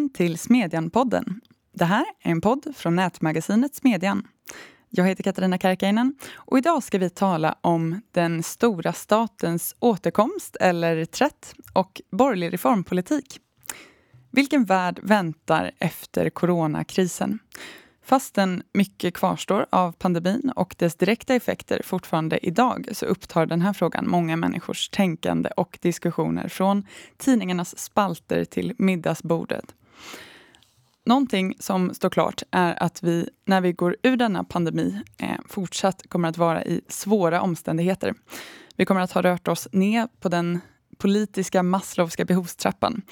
Välkommen till Smedjan-podden. Det här är en podd från nätmagasinet Smedjan. Jag heter Katarina Karkainen och idag ska vi tala om den stora statens återkomst, eller reträtt, och borgerlig reformpolitik. Vilken värld väntar efter coronakrisen? Fastän mycket kvarstår av pandemin och dess direkta effekter fortfarande idag så upptar den här frågan många människors tänkande och diskussioner från tidningarnas spalter till middagsbordet. Någonting som står klart är att vi, när vi går ur denna pandemi, eh, fortsatt kommer att vara i svåra omständigheter. Vi kommer att ha rört oss ner på den politiska Maslowska behovstrappan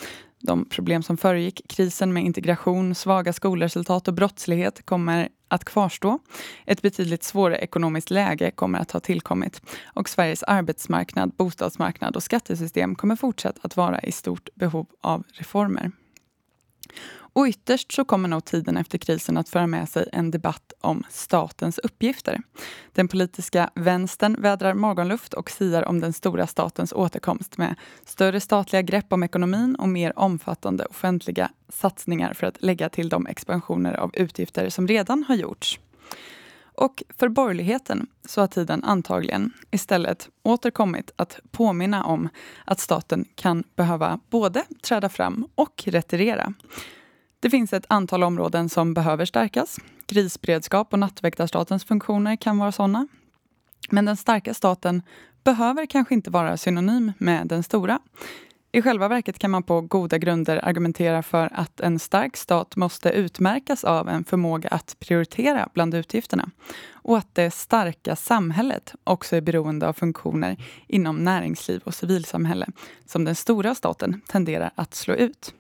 de problem som föregick krisen med integration, svaga skolresultat och brottslighet kommer att kvarstå. Ett betydligt svårare ekonomiskt läge kommer att ha tillkommit och Sveriges arbetsmarknad, bostadsmarknad och skattesystem kommer fortsatt att vara i stort behov av reformer. Och ytterst så kommer nog tiden efter krisen att föra med sig en debatt om statens uppgifter. Den politiska vänstern vädrar morgonluft och siar om den stora statens återkomst med större statliga grepp om ekonomin och mer omfattande offentliga satsningar för att lägga till de expansioner av utgifter som redan har gjorts. Och för borgerligheten så har tiden antagligen istället återkommit att påminna om att staten kan behöva både träda fram och retirera. Det finns ett antal områden som behöver stärkas. Krisberedskap och nattväktarstatens funktioner kan vara sådana. Men den starka staten behöver kanske inte vara synonym med den stora. I själva verket kan man på goda grunder argumentera för att en stark stat måste utmärkas av en förmåga att prioritera bland utgifterna och att det starka samhället också är beroende av funktioner inom näringsliv och civilsamhälle som den stora staten tenderar att slå ut.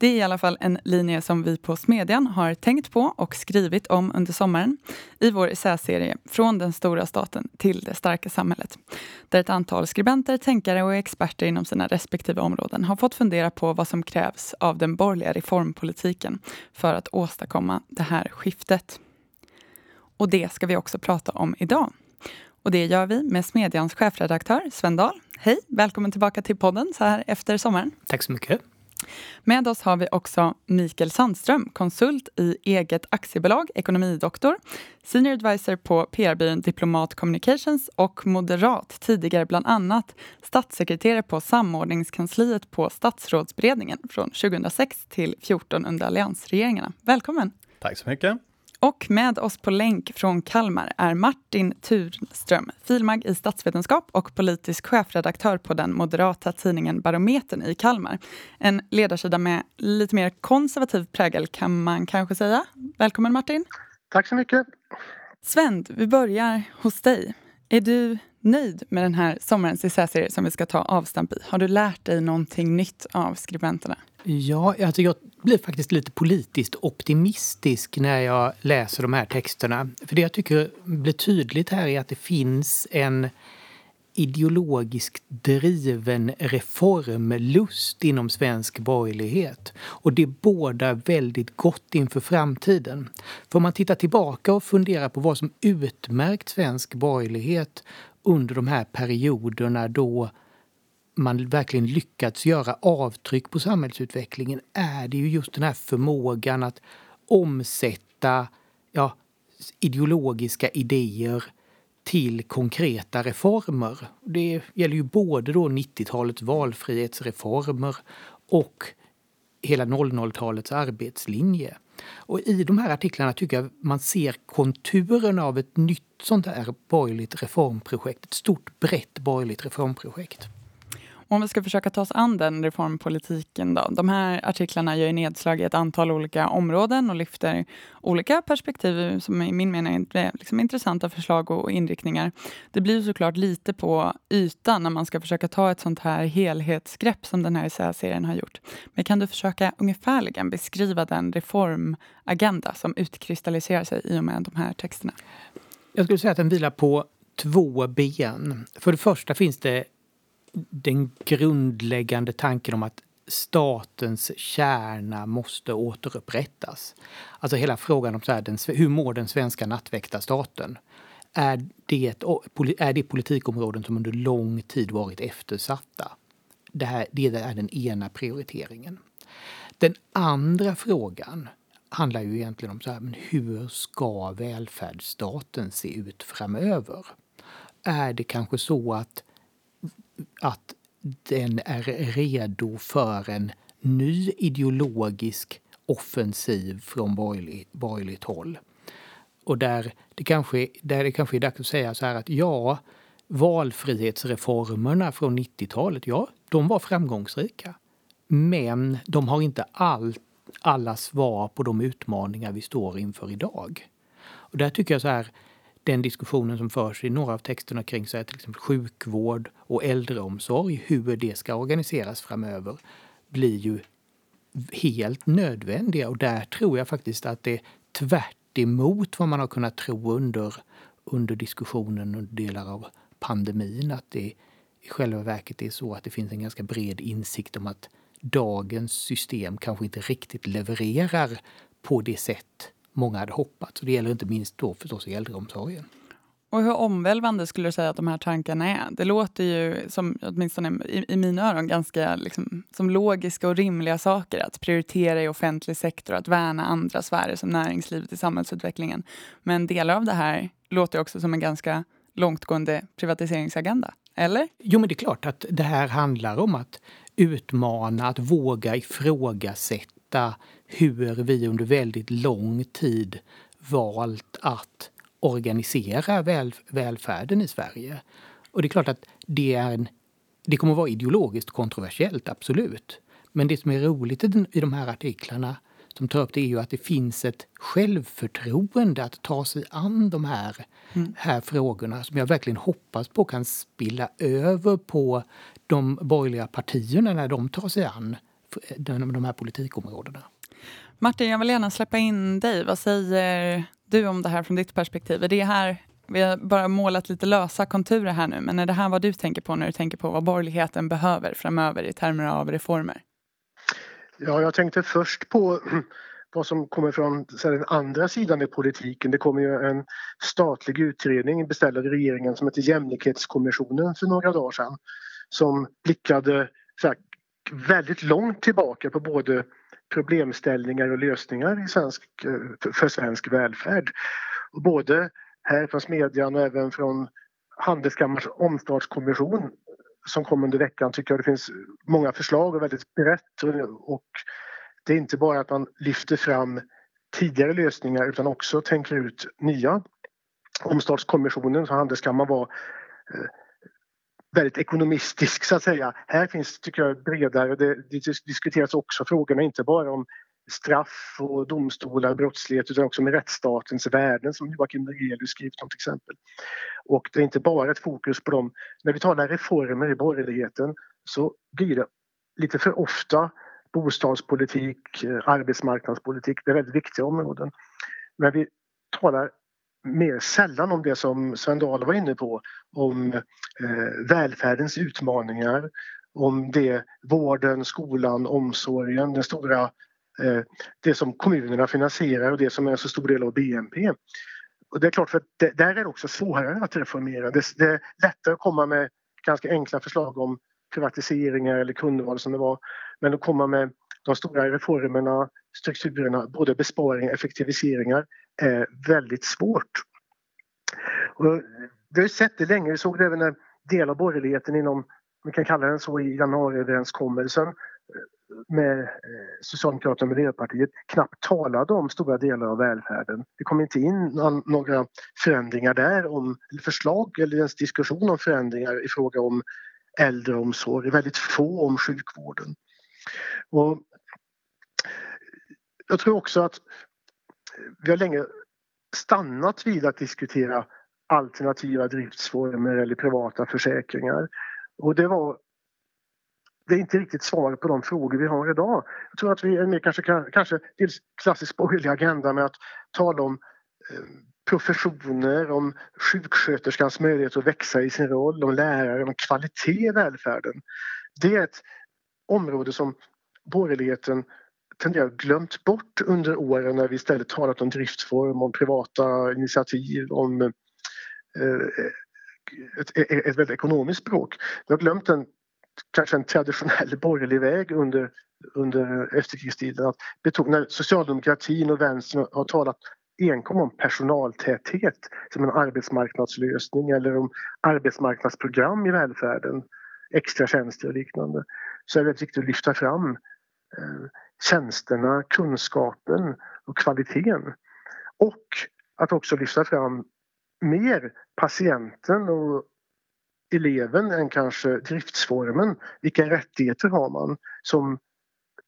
Det är i alla fall en linje som vi på Smedjan har tänkt på och skrivit om under sommaren i vår essäserie Från den stora staten till det starka samhället. Där ett antal skribenter, tänkare och experter inom sina respektive områden har fått fundera på vad som krävs av den borgerliga reformpolitiken för att åstadkomma det här skiftet. Och det ska vi också prata om idag. Och det gör vi med Smedjans chefredaktör Sven Dahl. Hej, välkommen tillbaka till podden så här efter sommaren. Tack så mycket. Med oss har vi också Mikael Sandström, konsult i eget aktiebolag, ekonomidoktor, senior advisor på PR-byrån Diplomat Communications och moderat, tidigare bland annat statssekreterare på samordningskansliet på statsrådsberedningen från 2006 till 2014 under alliansregeringarna. Välkommen! Tack så mycket! Och med oss på länk från Kalmar är Martin Thunström, filmag i statsvetenskap och politisk chefredaktör på den moderata tidningen Barometern i Kalmar. En ledarsida med lite mer konservativ prägel kan man kanske säga. Välkommen Martin! Tack så mycket! Sven, vi börjar hos dig. Är du nöjd med den här sommarens essäserie som vi ska ta avstamp i? Har du lärt dig någonting nytt av skribenterna? Ja, alltså jag blir faktiskt lite politiskt optimistisk när jag läser de här texterna. För det jag tycker blir tydligt här är att det finns en ideologiskt driven reformlust inom svensk borgerlighet. Och det bådar väldigt gott inför framtiden. För om man tittar tillbaka och funderar på vad som utmärkt svensk borgerlighet under de här perioderna då man verkligen lyckats göra avtryck på samhällsutvecklingen är det ju just den här förmågan att omsätta ja, ideologiska idéer till konkreta reformer. Det gäller ju både då 90-talets valfrihetsreformer och hela 00-talets arbetslinje. Och I de här artiklarna tycker jag man ser konturerna av ett nytt sånt här borgerligt reformprojekt. Ett stort brett borgerligt reformprojekt. Om vi ska försöka ta oss an den reformpolitiken då. De här artiklarna gör nedslag i ett antal olika områden och lyfter olika perspektiv som i min mening är liksom intressanta förslag och inriktningar. Det blir såklart lite på ytan när man ska försöka ta ett sånt här helhetsgrepp som den här essäserien har gjort. Men kan du försöka ungefärligen beskriva den reformagenda som utkristalliserar sig i och med de här texterna? Jag skulle säga att den vilar på två ben. För det första finns det den grundläggande tanken om att statens kärna måste återupprättas. Alltså hela frågan om så här, den, hur mår den svenska nattväktarstaten? Är det, är det politikområden som under lång tid varit eftersatta? Det, här, det är den ena prioriteringen. Den andra frågan handlar ju egentligen om så här, men hur ska välfärdsstaten se ut framöver? Är det kanske så att, att den är redo för en ny ideologisk offensiv från borgerligt håll? Och där det, kanske, där det kanske är dags att säga så här att ja, valfrihetsreformerna från 90-talet, ja, de var framgångsrika. Men de har inte all, alla svar på de utmaningar vi står inför idag. Och där tycker jag så här, den diskussionen som förs i några av texterna kring så här, till exempel sjukvård och äldreomsorg, hur det ska organiseras framöver, blir ju helt nödvändiga. Och där tror jag faktiskt att det tvärt emot vad man har kunnat tro under, under diskussionen under delar av pandemin, att det i själva verket är så att det finns en ganska bred insikt om att dagens system kanske inte riktigt levererar på det sätt många hade hoppats. Och det gäller inte minst då förstås i äldreomsorgen. Och hur omvälvande skulle du säga att de här tankarna är? Det låter ju, som, åtminstone i, i mina öron, ganska liksom, som logiska och rimliga saker. Att prioritera i offentlig sektor, att värna andra sfärer som näringslivet i samhällsutvecklingen. Men delar av det här låter också som en ganska långtgående privatiseringsagenda. Eller? Jo, men det är klart att det här handlar om att utmana, att våga ifrågasätta hur vi under väldigt lång tid valt att organisera väl, välfärden i Sverige. Och det är klart att det, är en, det kommer att vara ideologiskt kontroversiellt, absolut. Men det som är roligt i de här artiklarna som tar upp det är ju att det finns ett självförtroende att ta sig an de här, mm. här frågorna som jag verkligen hoppas på kan spilla över på de borgerliga partierna när de tar sig an de här politikområdena. Martin, jag vill gärna släppa in dig. Vad säger du om det här från ditt perspektiv? Är det här, vi har bara målat lite lösa konturer här nu, men är det här vad du tänker på när du tänker på vad borgerligheten behöver framöver i termer av reformer? Ja, jag tänkte först på vad som kommer från den andra sidan i politiken. Det kommer ju en statlig utredning beställd av regeringen som heter Jämlikhetskommissionen för några dagar sedan som blickade här, väldigt långt tillbaka på både problemställningar och lösningar i svensk, eh, för svensk välfärd. Och både här från Smedjan och även från Handelskammars omstartskommission som kom under veckan tycker jag det finns många förslag och väldigt brett. Och det är inte bara att man lyfter fram tidigare lösningar utan också tänker ut nya. Omstartskommissionen för Handelskammaren var eh, väldigt ekonomistisk så att säga. Här finns, tycker jag, bredare, det, det diskuteras också frågorna inte bara om straff och domstolar, och brottslighet utan också med rättsstatens värden som Joakim Nerelius skrivit om till exempel. Och det är inte bara ett fokus på dem. När vi talar reformer i borgerligheten så blir det lite för ofta bostadspolitik, eh, arbetsmarknadspolitik, det är väldigt viktiga områden. Men vi talar mer sällan om det som Sven Dahl var inne på, om eh, välfärdens utmaningar, om det vården, skolan, omsorgen, den stora, eh, det som kommunerna finansierar och det som är en så stor del av BNP. Och det är klart, för det, där är det också svårare att reformera. Det, det är lättare att komma med ganska enkla förslag om privatiseringar eller kundval som det var. Men att komma med de stora reformerna, strukturerna, både besparingar och effektiviseringar Eh, väldigt svårt. Och vi har sett det länge, vi såg det även när delar av borgerligheten inom, vi kan kalla den så, i januariöverenskommelsen eh, med eh, Socialdemokraterna och Miljöpartiet knappt talade om stora delar av välfärden. Det kom inte in några förändringar där, om, förslag eller ens diskussion om förändringar i fråga om äldreomsorg, väldigt få om sjukvården. Och jag tror också att vi har länge stannat vid att diskutera alternativa driftsformer eller privata försäkringar. Och det var det är inte riktigt svaret på de frågor vi har idag. Jag tror att vi är mer kanske, kanske dels klassisk borgerlig agenda med att tala om eh, professioner, om sjuksköterskans möjlighet att växa i sin roll, om lärare, om kvalitet i välfärden. Det är ett område som borgerligheten tenderar glömt bort under åren när vi istället talat om driftsform, om privata initiativ, om eh, eh, ett, ett väldigt ekonomiskt språk. Vi har glömt en, kanske en traditionell borgerlig väg under, under efterkrigstiden. Att betona, socialdemokratin och vänstern har talat enkom om personaltäthet som en arbetsmarknadslösning eller om arbetsmarknadsprogram i välfärden, extra tjänster och liknande, så är det viktigt att lyfta fram eh, tjänsterna, kunskapen och kvaliteten. Och att också lyfta fram mer patienten och eleven än kanske driftsformen. Vilka rättigheter har man som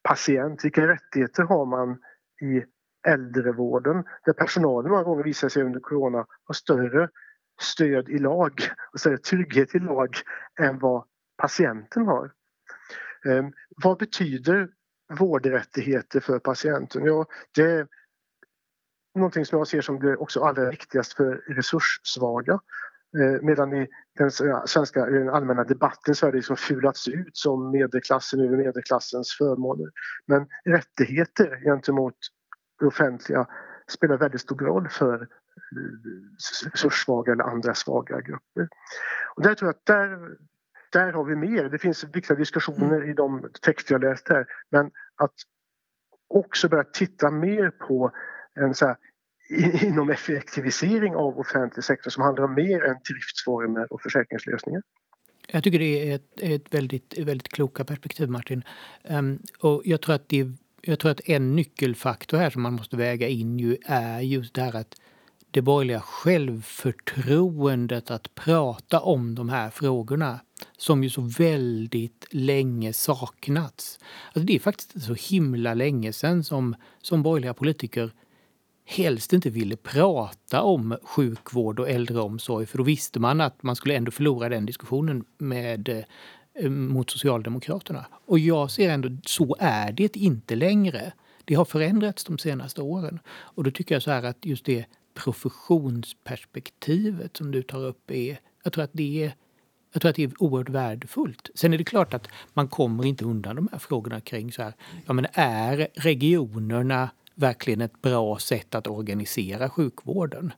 patient? Vilka rättigheter har man i äldrevården där personalen många gånger visar sig under corona ha större stöd i lag och större trygghet i lag än vad patienten har. Eh, vad betyder vårdrättigheter för patienten? Ja, det är någonting som jag ser som det också allra viktigast för resurssvaga. Eh, medan i den svenska i den allmänna debatten så har det liksom fulats ut som medelklassen över medelklassens förmåner. Men rättigheter gentemot det offentliga spelar väldigt stor roll för eh, resurssvaga eller andra svaga grupper. Och där tror jag att där, där har vi mer. Det finns viktiga diskussioner i de texter jag läst här. Men att också börja titta mer på en så här, inom effektivisering av offentlig sektor som handlar om mer än driftsformer och försäkringslösningar. Jag tycker det är ett, ett väldigt, väldigt kloka perspektiv Martin. Um, och jag tror att det jag tror att en nyckelfaktor här som man måste väga in ju är just det här att det borgerliga självförtroendet att prata om de här frågorna som ju så väldigt länge saknats. Alltså det är faktiskt inte så himla länge sedan som, som borgerliga politiker helst inte ville prata om sjukvård och äldreomsorg för då visste man att man skulle ändå förlora den diskussionen med eh, mot Socialdemokraterna. Och jag ser ändå, så är det inte längre. Det har förändrats de senaste åren. Och då tycker jag så här att just det professionsperspektivet som du tar upp är, jag tror att det är jag tror att det är oerhört värdefullt. Sen är det klart att man kommer inte undan de här frågorna kring så här, ja men är regionerna verkligen ett bra sätt att organisera sjukvården?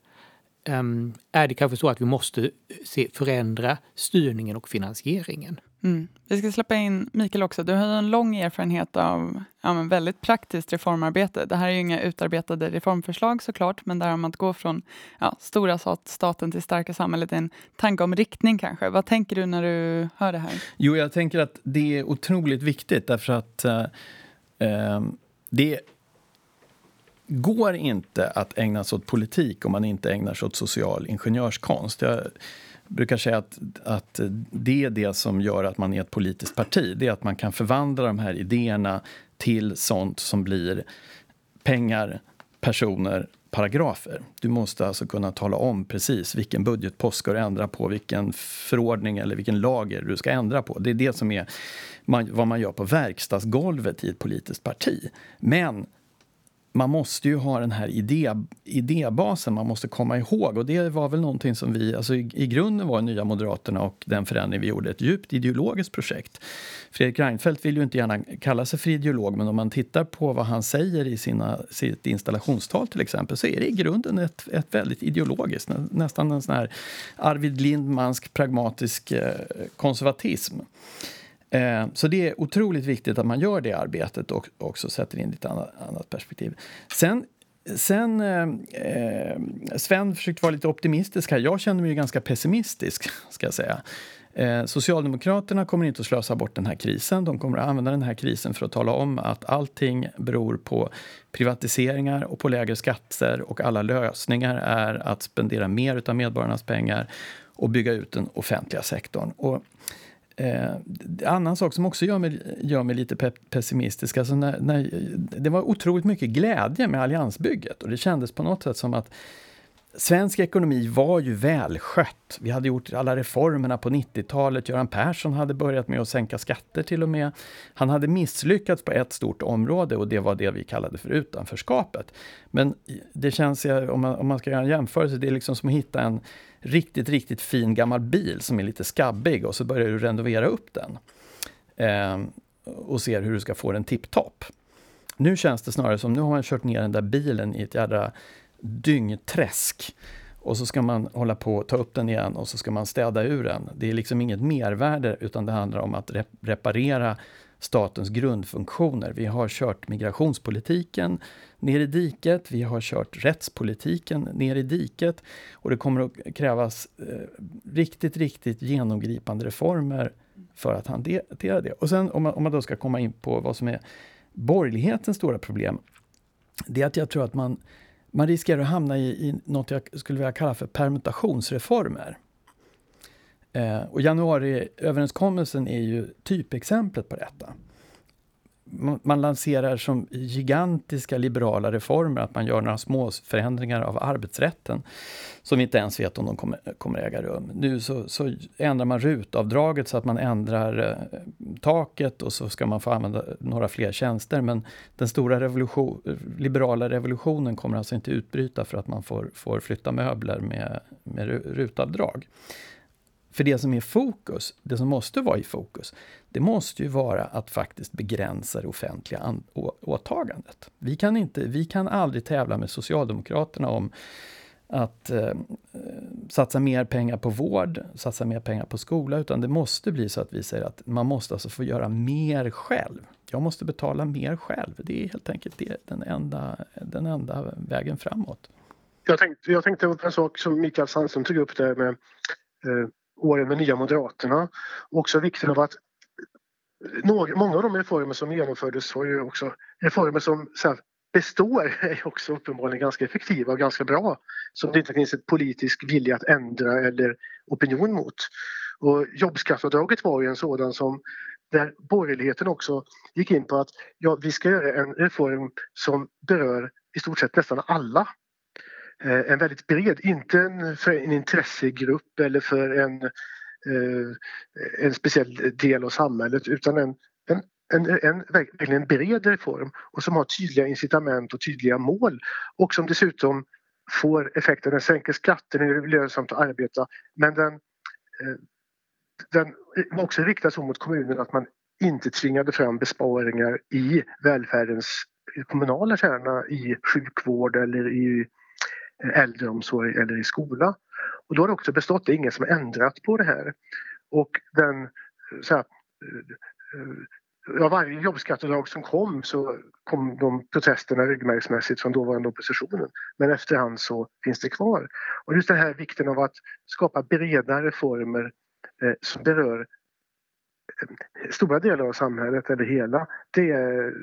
Um, är det kanske så att vi måste se, förändra styrningen och finansieringen? Mm. Vi ska släppa in Mikael också. Du har ju en lång erfarenhet av ja, men väldigt praktiskt reformarbete. Det här är ju inga utarbetade reformförslag såklart, men där om att gå från ja, stora staten till starka samhället är en tanke om riktning kanske. Vad tänker du när du hör det här? Jo, jag tänker att det är otroligt viktigt därför att eh, eh det går inte att ägna sig åt politik om man inte ägnar sig åt social ingenjörskonst. Jag, brukar säga att, att det är det som gör att man är ett politiskt parti. Det är att man kan förvandla de här idéerna till sånt som blir pengar, personer, paragrafer. Du måste alltså kunna tala om precis vilken budgetpost ska du ändra på, vilken förordning eller vilken lager du ska ändra på. Det är det som är man, vad man gör på verkstadsgolvet i ett politiskt parti. Men man måste ju ha den här idé, idébasen man måste komma ihåg. Och det var väl någonting som vi, alltså i, i grunden var Nya Moderaterna och den förändring vi gjorde ett djupt ideologiskt projekt. Fredrik Reinfeldt vill ju inte gärna kalla sig för ideolog men om man tittar på vad han säger i sina, sitt installationstal till exempel så är det i grunden ett, ett väldigt ideologiskt, nästan en sån här Arvid Lindmansk pragmatisk eh, konservatism. Eh, så det är otroligt viktigt att man gör det arbetet och också sätter in lite annat, annat perspektiv. Sen Sen, eh, eh, Sven försökte vara lite optimistisk här. Jag känner mig ganska pessimistisk, ska jag säga. Eh, Socialdemokraterna kommer inte att slösa bort den här krisen. De kommer att använda den här krisen för att tala om att allting beror på privatiseringar och på lägre skatter och alla lösningar är att spendera mer av medborgarnas pengar och bygga ut den offentliga sektorn. Och Eh, annan sak som också gör mig, gör mig lite pe pessimistisk, alltså när, när, det var otroligt mycket glädje med alliansbygget och det kändes på något sätt som att Svensk ekonomi var ju välskött. Vi hade gjort alla reformerna på 90-talet. Göran Persson hade börjat med att sänka skatter till och med. Han hade misslyckats på ett stort område och det var det vi kallade för utanförskapet. Men det känns, om man, om man ska göra en jämförelse, det är liksom som att hitta en riktigt, riktigt fin gammal bil som är lite skabbig och så börjar du renovera upp den. Eh, och ser hur du ska få den tipptopp. Nu känns det snarare som nu har man kört ner den där bilen i ett jädra dyngträsk. och så ska man hålla på att ta upp den igen och så ska man städa ur den. Det är liksom inget mervärde utan det handlar om att reparera statens grundfunktioner. Vi har kört migrationspolitiken ner i diket, vi har kört rättspolitiken ner i diket och det kommer att krävas eh, riktigt, riktigt genomgripande reformer för att hantera det. Och sen om man, om man då ska komma in på vad som är borgerlighetens stora problem, det är att jag tror att man, man riskerar att hamna i, i något jag skulle vilja kalla för permutationsreformer. Eh, och januariöverenskommelsen är ju typexemplet på detta. Man, man lanserar som gigantiska liberala reformer att man gör några små förändringar av arbetsrätten som vi inte ens vet om de kommer, kommer äga rum. Nu så, så ändrar man rutavdraget så att man ändrar eh, taket och så ska man få använda några fler tjänster. Men den stora revolution, liberala revolutionen kommer alltså inte utbryta för att man får, får flytta möbler med, med rutavdrag. För det som är fokus, det som måste vara i fokus, det måste ju vara att faktiskt begränsa det offentliga åtagandet. Vi kan, inte, vi kan aldrig tävla med Socialdemokraterna om att eh, eh, satsa mer pengar på vård, satsa mer pengar på skola, utan det måste bli så att vi säger att man måste alltså få göra mer själv. Jag måste betala mer själv. Det är helt enkelt det, den, enda, den enda vägen framåt. Jag tänkte, jag tänkte på en sak som Mikael Sandström tog upp där med eh, åren med Nya Moderaterna. Också vikten av att några, många av de reformer som genomfördes var ju också reformer som här, består är också uppenbarligen ganska effektiva och ganska bra. Som det inte finns ett politisk vilja att ändra eller opinion mot. Och jobbskatteavdraget var ju en sådan som där borgerligheten också gick in på att ja, vi ska göra en reform som berör i stort sett nästan alla Eh, en väldigt bred, inte en, för en intressegrupp eller för en, eh, en speciell del av samhället utan en, en, en, en, verkligen en bred reform och som har tydliga incitament och tydliga mål och som dessutom får effekten, den sänker skatten, det är lönsamt att arbeta men den, eh, den också riktad mot kommunerna att man inte tvingade fram besparingar i välfärdens kommunala kärna i sjukvård eller i äldreomsorg eller i skola. Och då har det också bestått, det är ingen som har ändrat på det här. Och den, eh, så här, eh, eh, ja, varje jobbskattelag som kom så kom de protesterna ryggmärgsmässigt från dåvarande oppositionen. Men efterhand så finns det kvar. Och just den här vikten av att skapa breda reformer eh, som berör eh, stora delar av samhället eller hela, det är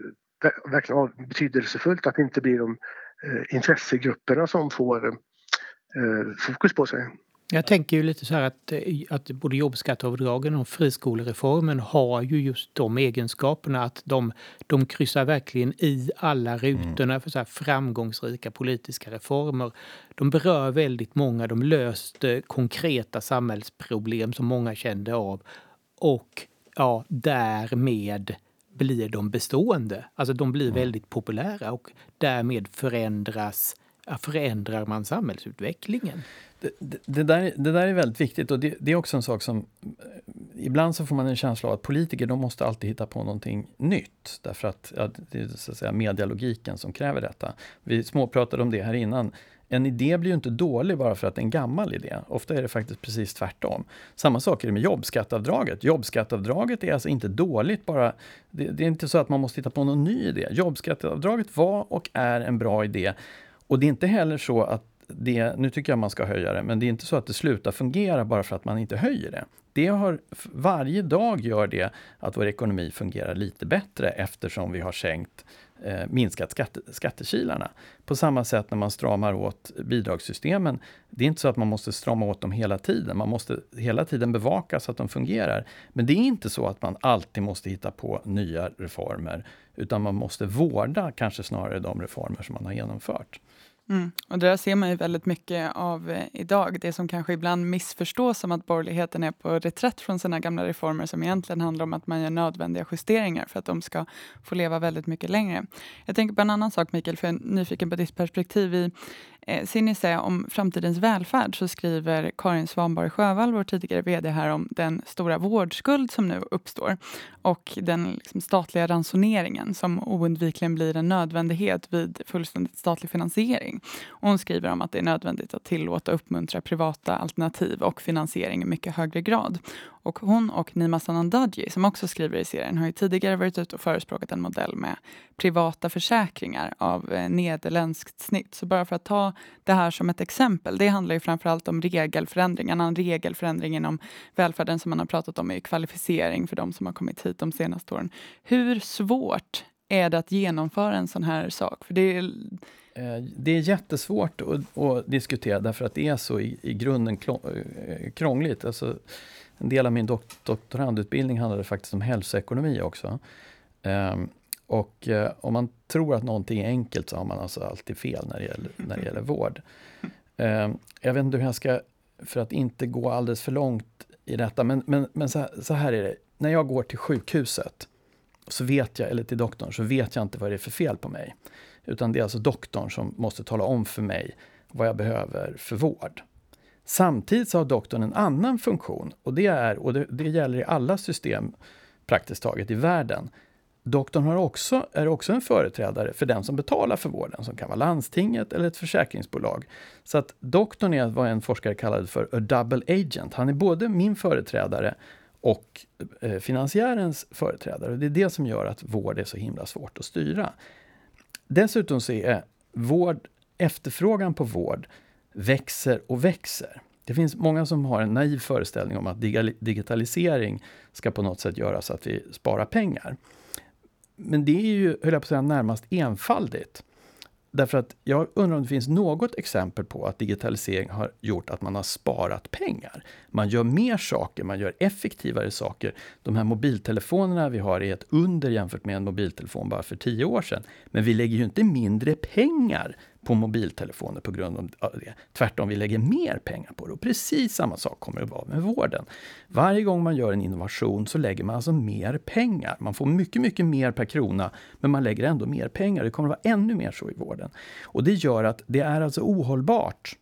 verkligen betydelsefullt att det inte blir de intressegrupperna som får eh, fokus på sig. Jag tänker ju lite så här att, eh, att både jobbskatteavdragen och friskolereformen har ju just de egenskaperna att de, de kryssar verkligen i alla rutorna mm. för så framgångsrika politiska reformer. De berör väldigt många, de löste konkreta samhällsproblem som många kände av och ja, därmed blir de bestående. Alltså de blir mm. väldigt populära och därmed förändras, förändrar man samhällsutvecklingen. Det, det, det, där, det där är väldigt viktigt och det, det, är också en sak som... Eh, ibland så får man en känsla av att politiker de måste alltid hitta på någonting nytt. Därför att ja, det är så att säga medialogiken som kräver detta. Vi småpratade om det här innan en idé blir ju inte dålig bara för att det är en gammal idé. Ofta är det faktiskt precis tvärtom. Samma sak är det med jobbskatteavdraget. Jobbskatteavdraget är alltså inte dåligt bara. Det, det är inte så att man måste hitta på någon ny idé. Jobbskatteavdraget var och är en bra idé. Och det är inte heller så att det, nu tycker jag man ska höja det, men det är inte så att det slutar fungera bara för att man inte höjer det. det har, varje dag gör det att vår ekonomi fungerar lite bättre eftersom vi har sänkt eh, minskat skatte, skattekilarna. På samma sätt när man stramar åt bidragssystemen. Det är inte så att man måste strama åt dem hela tiden. Man måste hela tiden bevaka så att de fungerar. Men det är inte så att man alltid måste hitta på nya reformer. Utan man måste vårda kanske snarare de reformer som man har genomfört. Mm. Och det där ser man ju väldigt mycket av eh, idag. Det som kanske ibland missförstås som att borgerligheten är på reträtt från sina gamla reformer som egentligen handlar om att man gör nödvändiga justeringar för att de ska få leva väldigt mycket längre. Jag tänker på en annan sak Mikael, för jag är nyfiken på ditt perspektiv. I, eh, essä om framtidens välfärd så skriver Karin Svanborg Sjövall, vår tidigare vd här, om den stora vårdskuld som nu uppstår och den liksom, statliga ransoneringen som oundvikligen blir en nödvändighet vid fullständigt statlig finansiering. Och hon skriver om att det är nödvändigt att tillåta och uppmuntra privata alternativ och finansiering i mycket högre grad. Och hon och Nima Sanandaji, som också skriver i serien, har ju tidigare varit ute och förespråkat en modell med privata försäkringar av eh, nederländskt snitt. Så bara för att ta det här som ett exempel, det handlar ju framförallt om regelförändring. En annan regelförändring inom välfärden som man har pratat om är kvalificering för de som har kommit hit de senaste åren. Hur svårt är det att genomföra en sån här sak? För det är eh, det är jättesvårt att, att, diskutera därför att det är så i, i grunden eh, krångligt. Alltså, en del av min dok doktorandutbildning handlade faktiskt om hälsoekonomi också. Um, och uh, om man tror att någonting är enkelt så har man alltså alltid fel när det gäller, när det gäller vård. Um, jag vet inte hur jag ska, för att inte gå alldeles för långt i detta, men, men, men så, så här är det. När jag går till sjukhuset, så vet jag, eller till doktorn, så vet jag inte vad det är för fel på mig. Utan det är alltså doktorn som måste tala om för mig vad jag behöver för vård. Samtidigt så har doktorn en annan funktion och det, är, och det, det gäller i alla system praktiskt taget i världen. Doktorn har också, är också en företrädare för den som betalar för vården, som kan vara landstinget eller ett försäkringsbolag. Så att doktorn är vad en forskare kallade för a double agent. Han är både min företrädare och eh, finansiärens företrädare. Det är det som gör att vård är så himla svårt att styra. Dessutom så är vård, efterfrågan på vård växer och växer. Det finns många som har en naiv föreställning om att digitalisering ska på något sätt göra så att vi sparar pengar. Men det är ju, höll jag på att säga, närmast enfaldigt. Därför att jag undrar om det finns något exempel på att digitalisering har gjort att man har sparat pengar. Man gör mer saker, man gör effektivare saker. De här mobiltelefonerna vi har är ett under jämfört med en mobiltelefon bara för tio år sedan. Men vi lägger ju inte mindre pengar på mobiltelefoner på grund av det. Tvärtom, vi lägger mer pengar på det. Och precis samma sak kommer det att vara med vården. Varje gång man gör en innovation så lägger man alltså mer pengar. Man får mycket, mycket mer per krona, men man lägger ändå mer pengar. Det kommer att vara ännu mer så i vården. Och det gör att det är alltså ohållbart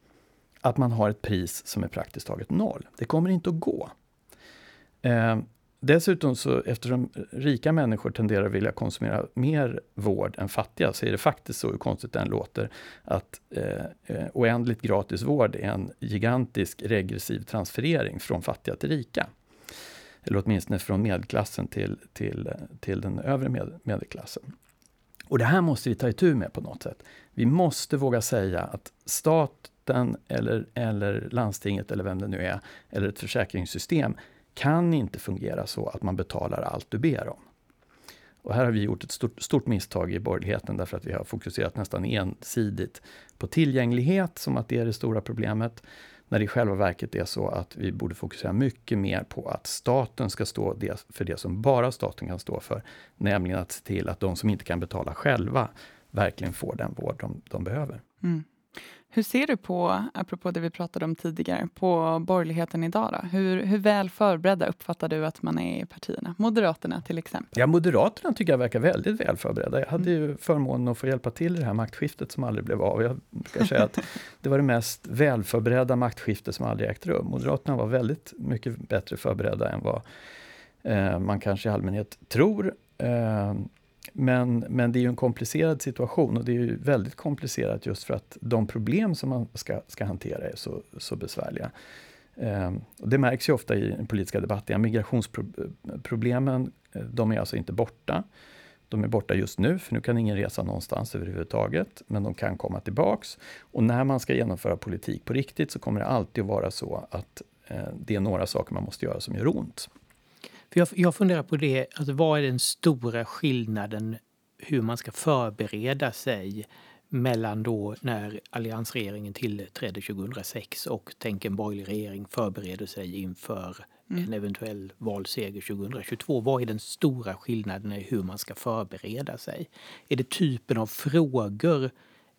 att man har ett pris som är praktiskt taget noll. Det kommer inte att gå. Ehm, Dessutom, så, eftersom rika människor tenderar att vilja konsumera mer vård än fattiga, så är det faktiskt så, hur konstigt det än låter, att eh, eh, oändligt gratis vård är en gigantisk regressiv transferering från fattiga till rika. Eller åtminstone från medelklassen till, till, till den övre med, medelklassen. Och det här måste vi ta itu med på något sätt. Vi måste våga säga att staten eller, eller landstinget eller vem det nu är, eller ett försäkringssystem kan inte fungera så att man betalar allt du ber om. Och här har vi gjort ett stort, stort misstag i borgerligheten därför att vi har fokuserat nästan ensidigt på tillgänglighet som att det är det stora problemet. När det i själva verket är så att vi borde fokusera mycket mer på att staten ska stå för det som bara staten kan stå för. Nämligen att se till att de som inte kan betala själva verkligen får den vård de, de behöver. Mm. Hur ser du på, apropå det vi pratade om tidigare, på borgerligheten idag? Då? Hur, hur väl förberedda uppfattar du att man är i partierna? Moderaterna till exempel? Ja, Moderaterna tycker jag verkar väldigt väl förberedda. Jag hade ju förmånen att få hjälpa till i det här maktskiftet som aldrig blev av. Jag ska säga att det var det mest välförberedda maktskifte som aldrig ägt rum. Moderaterna var väldigt mycket bättre förberedda än vad eh, man kanske i allmänhet tror. Eh, men, men det är ju en komplicerad situation och det är ju väldigt komplicerat just för att de problem som man ska, ska hantera är så, så besvärliga. Eh, och det märks ju ofta i den politiska debatten. Migrationsproblemen, eh, de är alltså inte borta. De är borta just nu, för nu kan ingen resa någonstans överhuvudtaget. Men de kan komma tillbaks. Och när man ska genomföra politik på riktigt så kommer det alltid att vara så att eh, det är några saker man måste göra som gör ont. För jag, jag funderar på det, alltså vad är den stora skillnaden hur man ska förbereda sig mellan då när alliansregeringen tillträdde 2006 och tänk en borgerlig regering förbereder sig inför mm. en eventuell valseger 2022. Vad är den stora skillnaden i hur man ska förbereda sig? Är det typen av frågor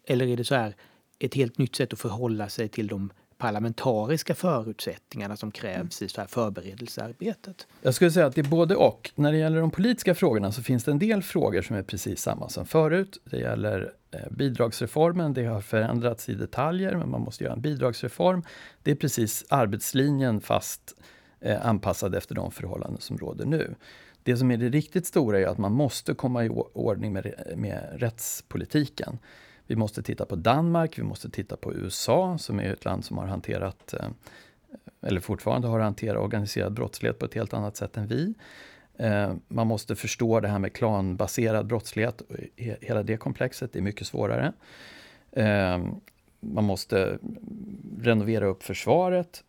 eller är det så här ett helt nytt sätt att förhålla sig till de parlamentariska förutsättningarna som krävs i så här förberedelsearbetet? Jag skulle säga att det är både och. När det gäller de politiska frågorna så finns det en del frågor som är precis samma som förut. Det gäller eh, bidragsreformen, det har förändrats i detaljer men man måste göra en bidragsreform. Det är precis arbetslinjen fast eh, anpassad efter de förhållanden som råder nu. Det som är det riktigt stora är att man måste komma i ordning med, med rättspolitiken. Vi måste titta på Danmark, vi måste titta på USA som är ett land som har hanterat eh, eller fortfarande har hanterat organiserad brottslighet på ett helt annat sätt än vi. Eh, man måste förstå det här med klanbaserad brottslighet. Hela det komplexet är mycket svårare. Eh, man måste renovera upp försvaret.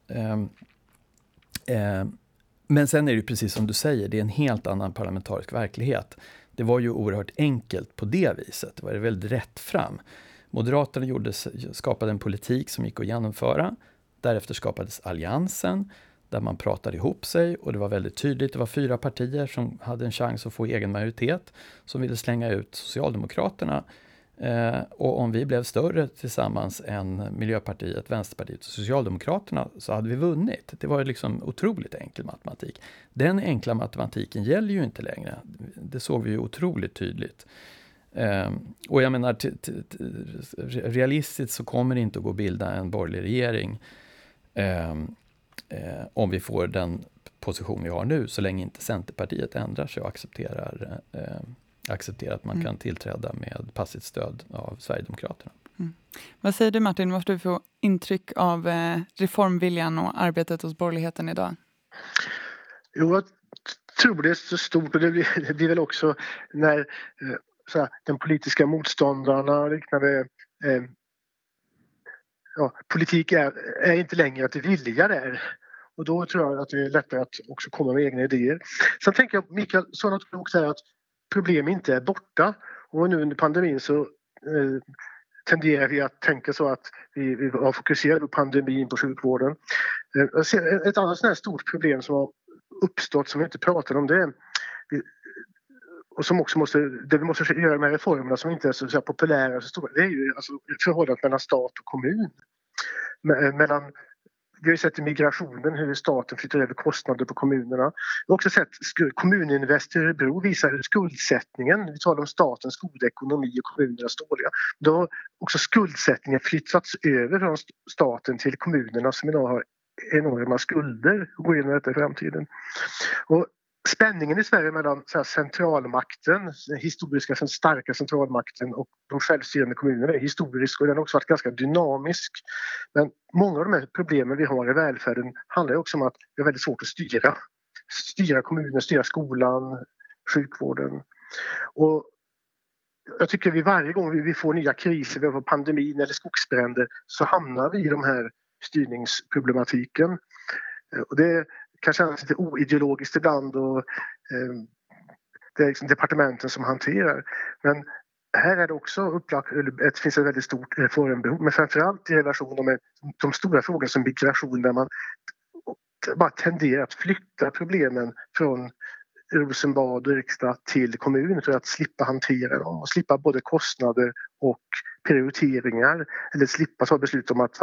Men sen är det precis som du säger, det är en helt annan parlamentarisk verklighet. Det var ju oerhört enkelt på det viset. Det var väldigt rätt fram. Moderaterna gjorde, skapade en politik som gick att genomföra. Därefter skapades Alliansen, där man pratade ihop sig och det var väldigt tydligt. Det var fyra partier som hade en chans att få egen majoritet, som ville slänga ut Socialdemokraterna Eh, och om vi blev större tillsammans än Miljöpartiet, Vänsterpartiet och Socialdemokraterna så hade vi vunnit. Det var liksom otroligt enkel matematik. Den enkla matematiken gäller ju inte längre. Det såg vi ju otroligt tydligt. Eh, och jag menar, realistiskt så kommer det inte att gå att bilda en borgerlig regering eh, eh, om vi får den position vi har nu, så länge inte Centerpartiet ändrar sig och accepterar eh, acceptera att man mm. kan tillträda med passivt stöd av Sverigedemokraterna. Mm. Vad säger du Martin, vad får du för intryck av eh, reformviljan och arbetet hos borgerligheten idag? Jo, jag tror det är så stort och det blir, det blir väl också när eh, här, den politiska motståndarna och liknande eh, ja, politik är, är inte längre att vilja där. Och då tror jag att det är lättare att också komma med egna idéer. Sen tänker jag, Mikael sa något klokt här att problem inte är borta. Och nu under pandemin så eh, tenderar vi att tänka så att vi, vi har fokuserat på pandemin, på sjukvården. Eh, ett annat sånt stort problem som har uppstått som vi inte pratar om det är och som också måste, det vi måste göra med reformerna som inte är så, så populära och så stora, det är ju alltså förhållandet mellan stat och kommun. Mellan vi har sett i migrationen hur staten flyttar över kostnader på kommunerna. Vi har också sett Kommuninvest i Örebro visar hur skuldsättningen, vi talar om statens goda ekonomi och kommunernas dåliga, då har också skuldsättningen flyttats över från staten till kommunerna som idag har enorma skulder och går igenom detta i framtiden. Och spänningen i Sverige mellan så här, centralmakten, den historiska den starka centralmakten och de självstyrande kommunerna är historisk och den har också varit ganska dynamisk. Men många av de här problemen vi har i välfärden handlar också om att det är väldigt svårt att styra. Styra kommunen, styra skolan, sjukvården. Och jag tycker vi varje gång vi får nya kriser, vi får pandemin eller skogsbränder, så hamnar vi i de här styrningsproblematiken. Och det, kan kännas lite oideologiskt ibland och eh, det är liksom departementen som hanterar. Men här är det också upplagt, det finns ett väldigt stort eh, reformbehov men framförallt i relation med de stora frågorna som migration där man bara tenderar att flytta problemen från Rosenbad och riksdag till kommunen för att slippa hantera dem och slippa både kostnader och prioriteringar eller slippa ta beslut om att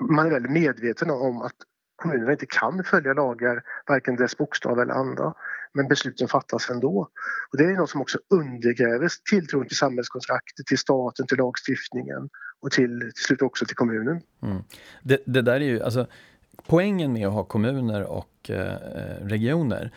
man är väldigt medveten om att kommunerna inte kan följa lagar, varken dess bokstav eller anda. Men besluten fattas ändå. Och det är något som också undergräver tilltron till samhällskontraktet, till staten, till lagstiftningen och till, till slut också till kommunen. Mm. Det, det, där är ju, alltså, poängen med att ha kommuner och eh, regioner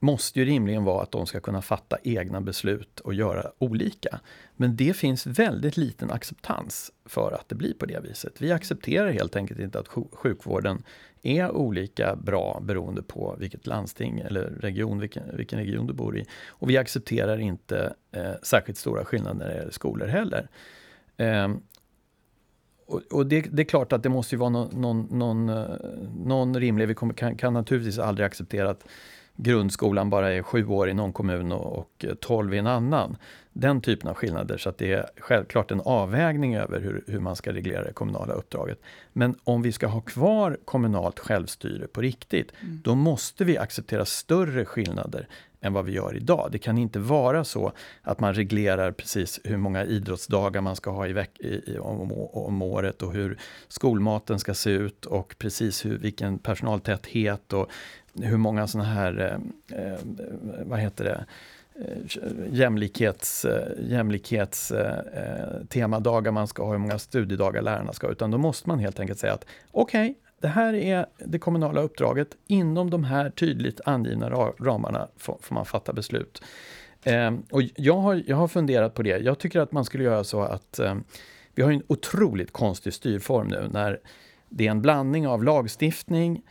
måste ju rimligen vara att de ska kunna fatta egna beslut och göra olika. Men det finns väldigt liten acceptans för att det blir på det viset. Vi accepterar helt enkelt inte att sjukvården är olika bra beroende på vilket landsting eller region, vilken, vilken region du bor i. Och vi accepterar inte eh, särskilt stora skillnader när det gäller skolor heller. Eh, och, det, det, är klart att det måste ju vara någon, någon, eh, någon, någon rimlig, vi kommer, kan, kan naturligtvis aldrig acceptera att grundskolan bara är sju år i någon kommun och, och 12 i en annan. Den typen av skillnader, så att det är självklart en avvägning över hur, hur man ska reglera det kommunala uppdraget. Men om vi ska ha kvar kommunalt självstyre på riktigt, mm. då måste vi acceptera större skillnader än vad vi gör idag. Det kan inte vara så att man reglerar precis hur många idrottsdagar man ska ha i veck i, om, om året och hur skolmaten ska se ut och precis hur, vilken personaltäthet och hur många sådana här, eh, eh, vad heter det, eh, jämlikhets, eh, jämlikhets eh, temadagar man ska ha, hur många studiedagar lärarna ska ha. Utan då måste man helt enkelt säga att okej, okay, det här är det kommunala uppdraget. Inom de här tydligt angivna ramarna får, får man fatta beslut. Eh, och jag har, jag har funderat på det. Jag tycker att man skulle göra så att eh, vi har en otroligt konstig styrform nu när det är en blandning av lagstiftning,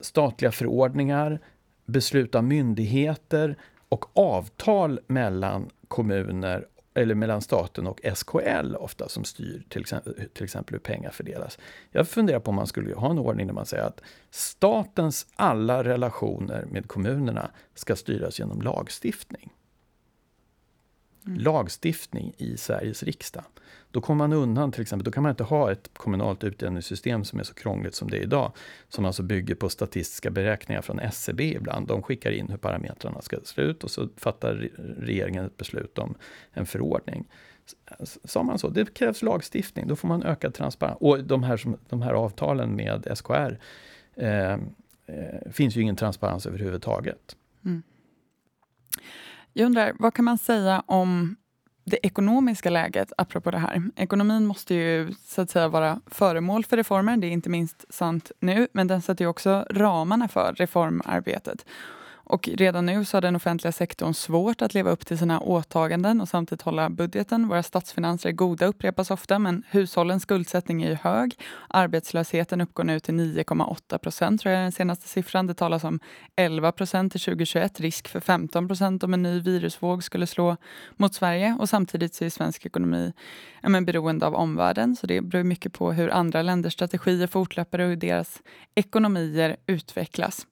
statliga förordningar, beslut av myndigheter och avtal mellan kommuner eller mellan staten och SKL ofta som styr till exempel, till exempel hur pengar fördelas. Jag funderar på om man skulle ha en ordning där man säger att statens alla relationer med kommunerna ska styras genom lagstiftning. Mm. Lagstiftning i Sveriges riksdag. Då kommer man undan till exempel, då kan man inte ha ett kommunalt utjämningssystem som är så krångligt som det är idag. Som alltså bygger på statistiska beräkningar från SCB ibland. De skickar in hur parametrarna ska se ut och så fattar regeringen ett beslut om en förordning. Sa man så, det krävs lagstiftning, då får man ökad transparens. Och de här, de här avtalen med SKR, eh, eh, finns ju ingen transparens överhuvudtaget. Mm. Jag undrar, vad kan man säga om det ekonomiska läget, apropå det här. Ekonomin måste ju så att säga vara föremål för reformer, det är inte minst sant nu, men den sätter ju också ramarna för reformarbetet. Och redan nu så har den offentliga sektorn svårt att leva upp till sina åtaganden och samtidigt hålla budgeten. Våra statsfinanser är goda upprepas ofta, men hushållens skuldsättning är ju hög. Arbetslösheten uppgår nu till 9,8 procent, tror jag är den senaste siffran. Det talas om 11 procent till 2021, risk för 15 procent om en ny virusvåg skulle slå mot Sverige. Och samtidigt så är svensk ekonomi ja, men, beroende av omvärlden, så det beror mycket på hur andra länders strategier fortlöper och hur deras ekonomier utvecklas.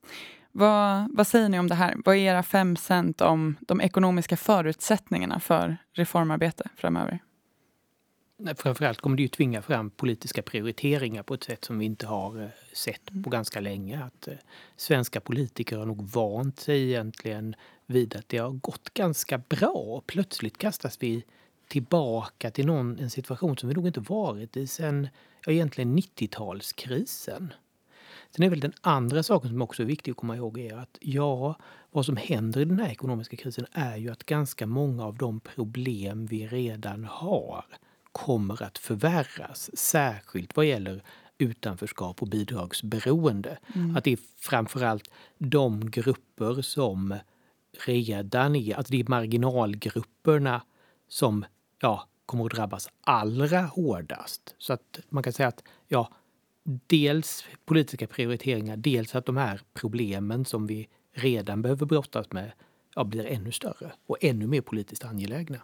Vad, vad säger ni om det här? Vad är era fem cent om de ekonomiska förutsättningarna för reformarbete framöver? Framförallt kommer det ju tvinga fram politiska prioriteringar på ett sätt som vi inte har eh, sett på ganska länge. Att eh, svenska politiker har nog vant sig egentligen vid att det har gått ganska bra. Plötsligt kastas vi tillbaka till någon, en situation som vi nog inte varit i sen ja, egentligen 90-talskrisen. Sen är väl den andra saken som också är viktig att komma ihåg är att ja, vad som händer i den här ekonomiska krisen är ju att ganska många av de problem vi redan har kommer att förvärras. Särskilt vad gäller utanförskap och bidragsberoende. Mm. Att det är framförallt de grupper som redan är, alltså det är marginalgrupperna som ja, kommer att drabbas allra hårdast. Så att man kan säga att ja, dels politiska prioriteringar, dels att de här problemen som vi redan behöver brottas med ja, blir ännu större och ännu mer politiskt angelägna.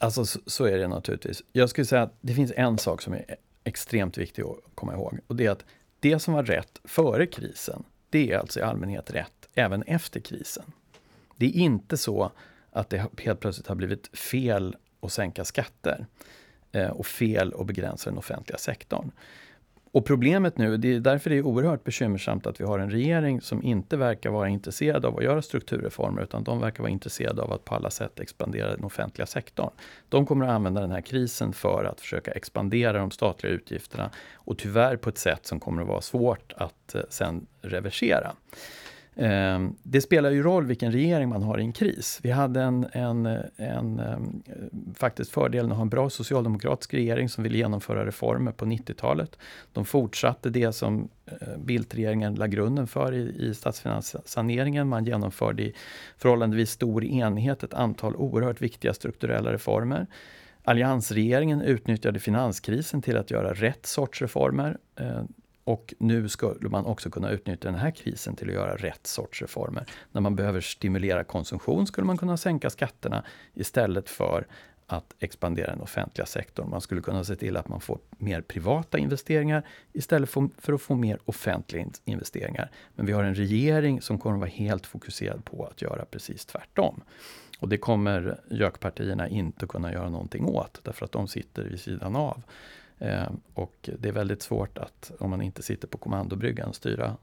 Alltså så, så är det naturligtvis. Jag skulle säga att det finns en sak som är extremt viktig att komma ihåg och det är att det som var rätt före krisen, det är alltså i allmänhet rätt även efter krisen. Det är inte så att det helt plötsligt har blivit fel att sänka skatter eh, och fel att begränsa den offentliga sektorn. Och problemet nu, det är därför det är oerhört bekymmersamt att vi har en regering som inte verkar vara intresserad av att göra strukturreformer, utan de verkar vara intresserade av att på alla sätt expandera den offentliga sektorn. De kommer att använda den här krisen för att försöka expandera de statliga utgifterna och tyvärr på ett sätt som kommer att vara svårt att eh, sen reversera. Ehm, det spelar ju roll vilken regering man har i en kris. Vi hade en, en, en, ehm, faktiskt fördelen att ha en bra socialdemokratisk regering som ville genomföra reformer på 90-talet. De fortsatte det som eh, Bildtregeringen la grunden för i, i statsfinansieringen. Man genomförde i förhållandevis stor enighet ett antal oerhört viktiga strukturella reformer. Alliansregeringen utnyttjade finanskrisen till att göra rätt sorts reformer. Ehm, och nu skulle man också kunna utnyttja den här krisen till att göra rätt sorts reformer. När man behöver stimulera konsumtion skulle man kunna sänka skatterna istället för att expandera den offentliga sektorn. Man skulle kunna se till att man får mer privata investeringar istället för, att få mer offentliga investeringar. Men vi har en regering som kommer att vara helt fokuserad på att göra precis tvärtom. Och det kommer JÖK-partierna inte kunna göra någonting åt, därför att de sitter vid sidan av. Eh, och det är väldigt svårt att, om man inte sitter på kommandobryggan, styra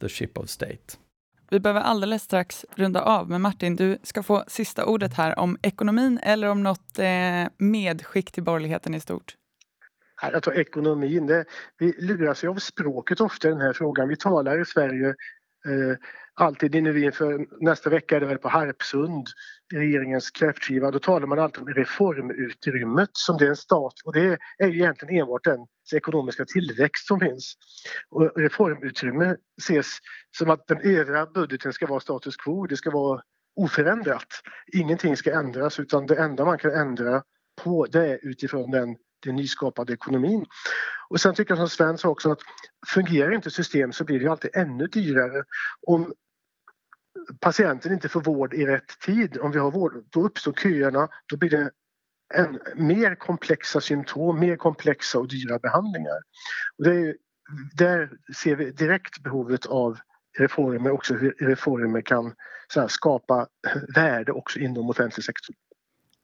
the ship of state. Vi behöver alldeles strax runda av, men Martin, du ska få sista ordet här om ekonomin eller om något eh, medskick till borgerligheten i stort. Jag tror ekonomin, det, vi luras ju av språket ofta i den här frågan. Vi talar i Sverige eh, alltid nu inför nästa vecka är det väl på Harpsund, regeringens kräftskiva, då talar man alltid om reformutrymmet som det är en stat och det är ju egentligen enbart den ekonomiska tillväxt som finns. Och reformutrymme ses som att den övriga budgeten ska vara status quo, det ska vara oförändrat. Ingenting ska ändras utan det enda man kan ändra på det är utifrån den, den nyskapade ekonomin. Och sen tycker jag som Sven sa också att fungerar inte system så blir det alltid ännu dyrare. Om patienten inte får vård i rätt tid, om vi har vård, då uppstår köerna, då blir det en, mer komplexa symptom, mer komplexa och dyra behandlingar. Och det är, där ser vi direkt behovet av reformer, också hur reformer kan här, skapa värde också inom offentlig sektor.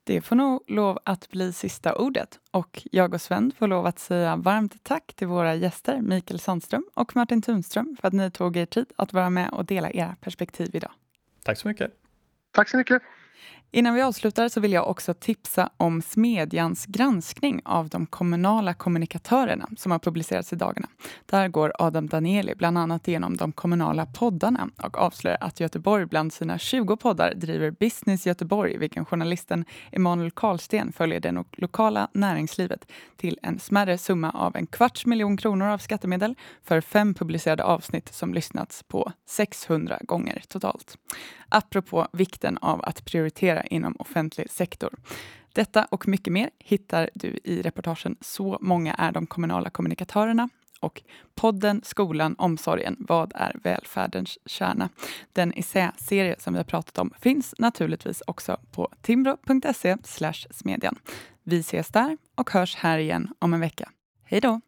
Det får nog lov att bli sista ordet och jag och Sven får lov att säga varmt tack till våra gäster Mikael Sandström och Martin Tunström för att ni tog er tid att vara med och dela era perspektiv idag. Tack så mycket. Tack så mycket. Innan vi avslutar så vill jag också tipsa om Smedjans granskning av de kommunala kommunikatörerna som har publicerats i dagarna. Där går Adam Danieli bland annat igenom de kommunala poddarna och avslöjar att Göteborg bland sina 20 poddar driver Business Göteborg, vilken journalisten Emanuel Karlsten följer det lokala näringslivet till en smärre summa av en kvarts miljon kronor av skattemedel för fem publicerade avsnitt som lyssnats på 600 gånger totalt. Apropå vikten av att prioritera prioritera inom offentlig sektor. Detta och mycket mer hittar du i reportagen Så många är de kommunala kommunikatörerna och podden Skolan, omsorgen, vad är välfärdens kärna? Den essäserie som vi har pratat om finns naturligtvis också på timbro.se smedjan. Vi ses där och hörs här igen om en vecka. Hej då!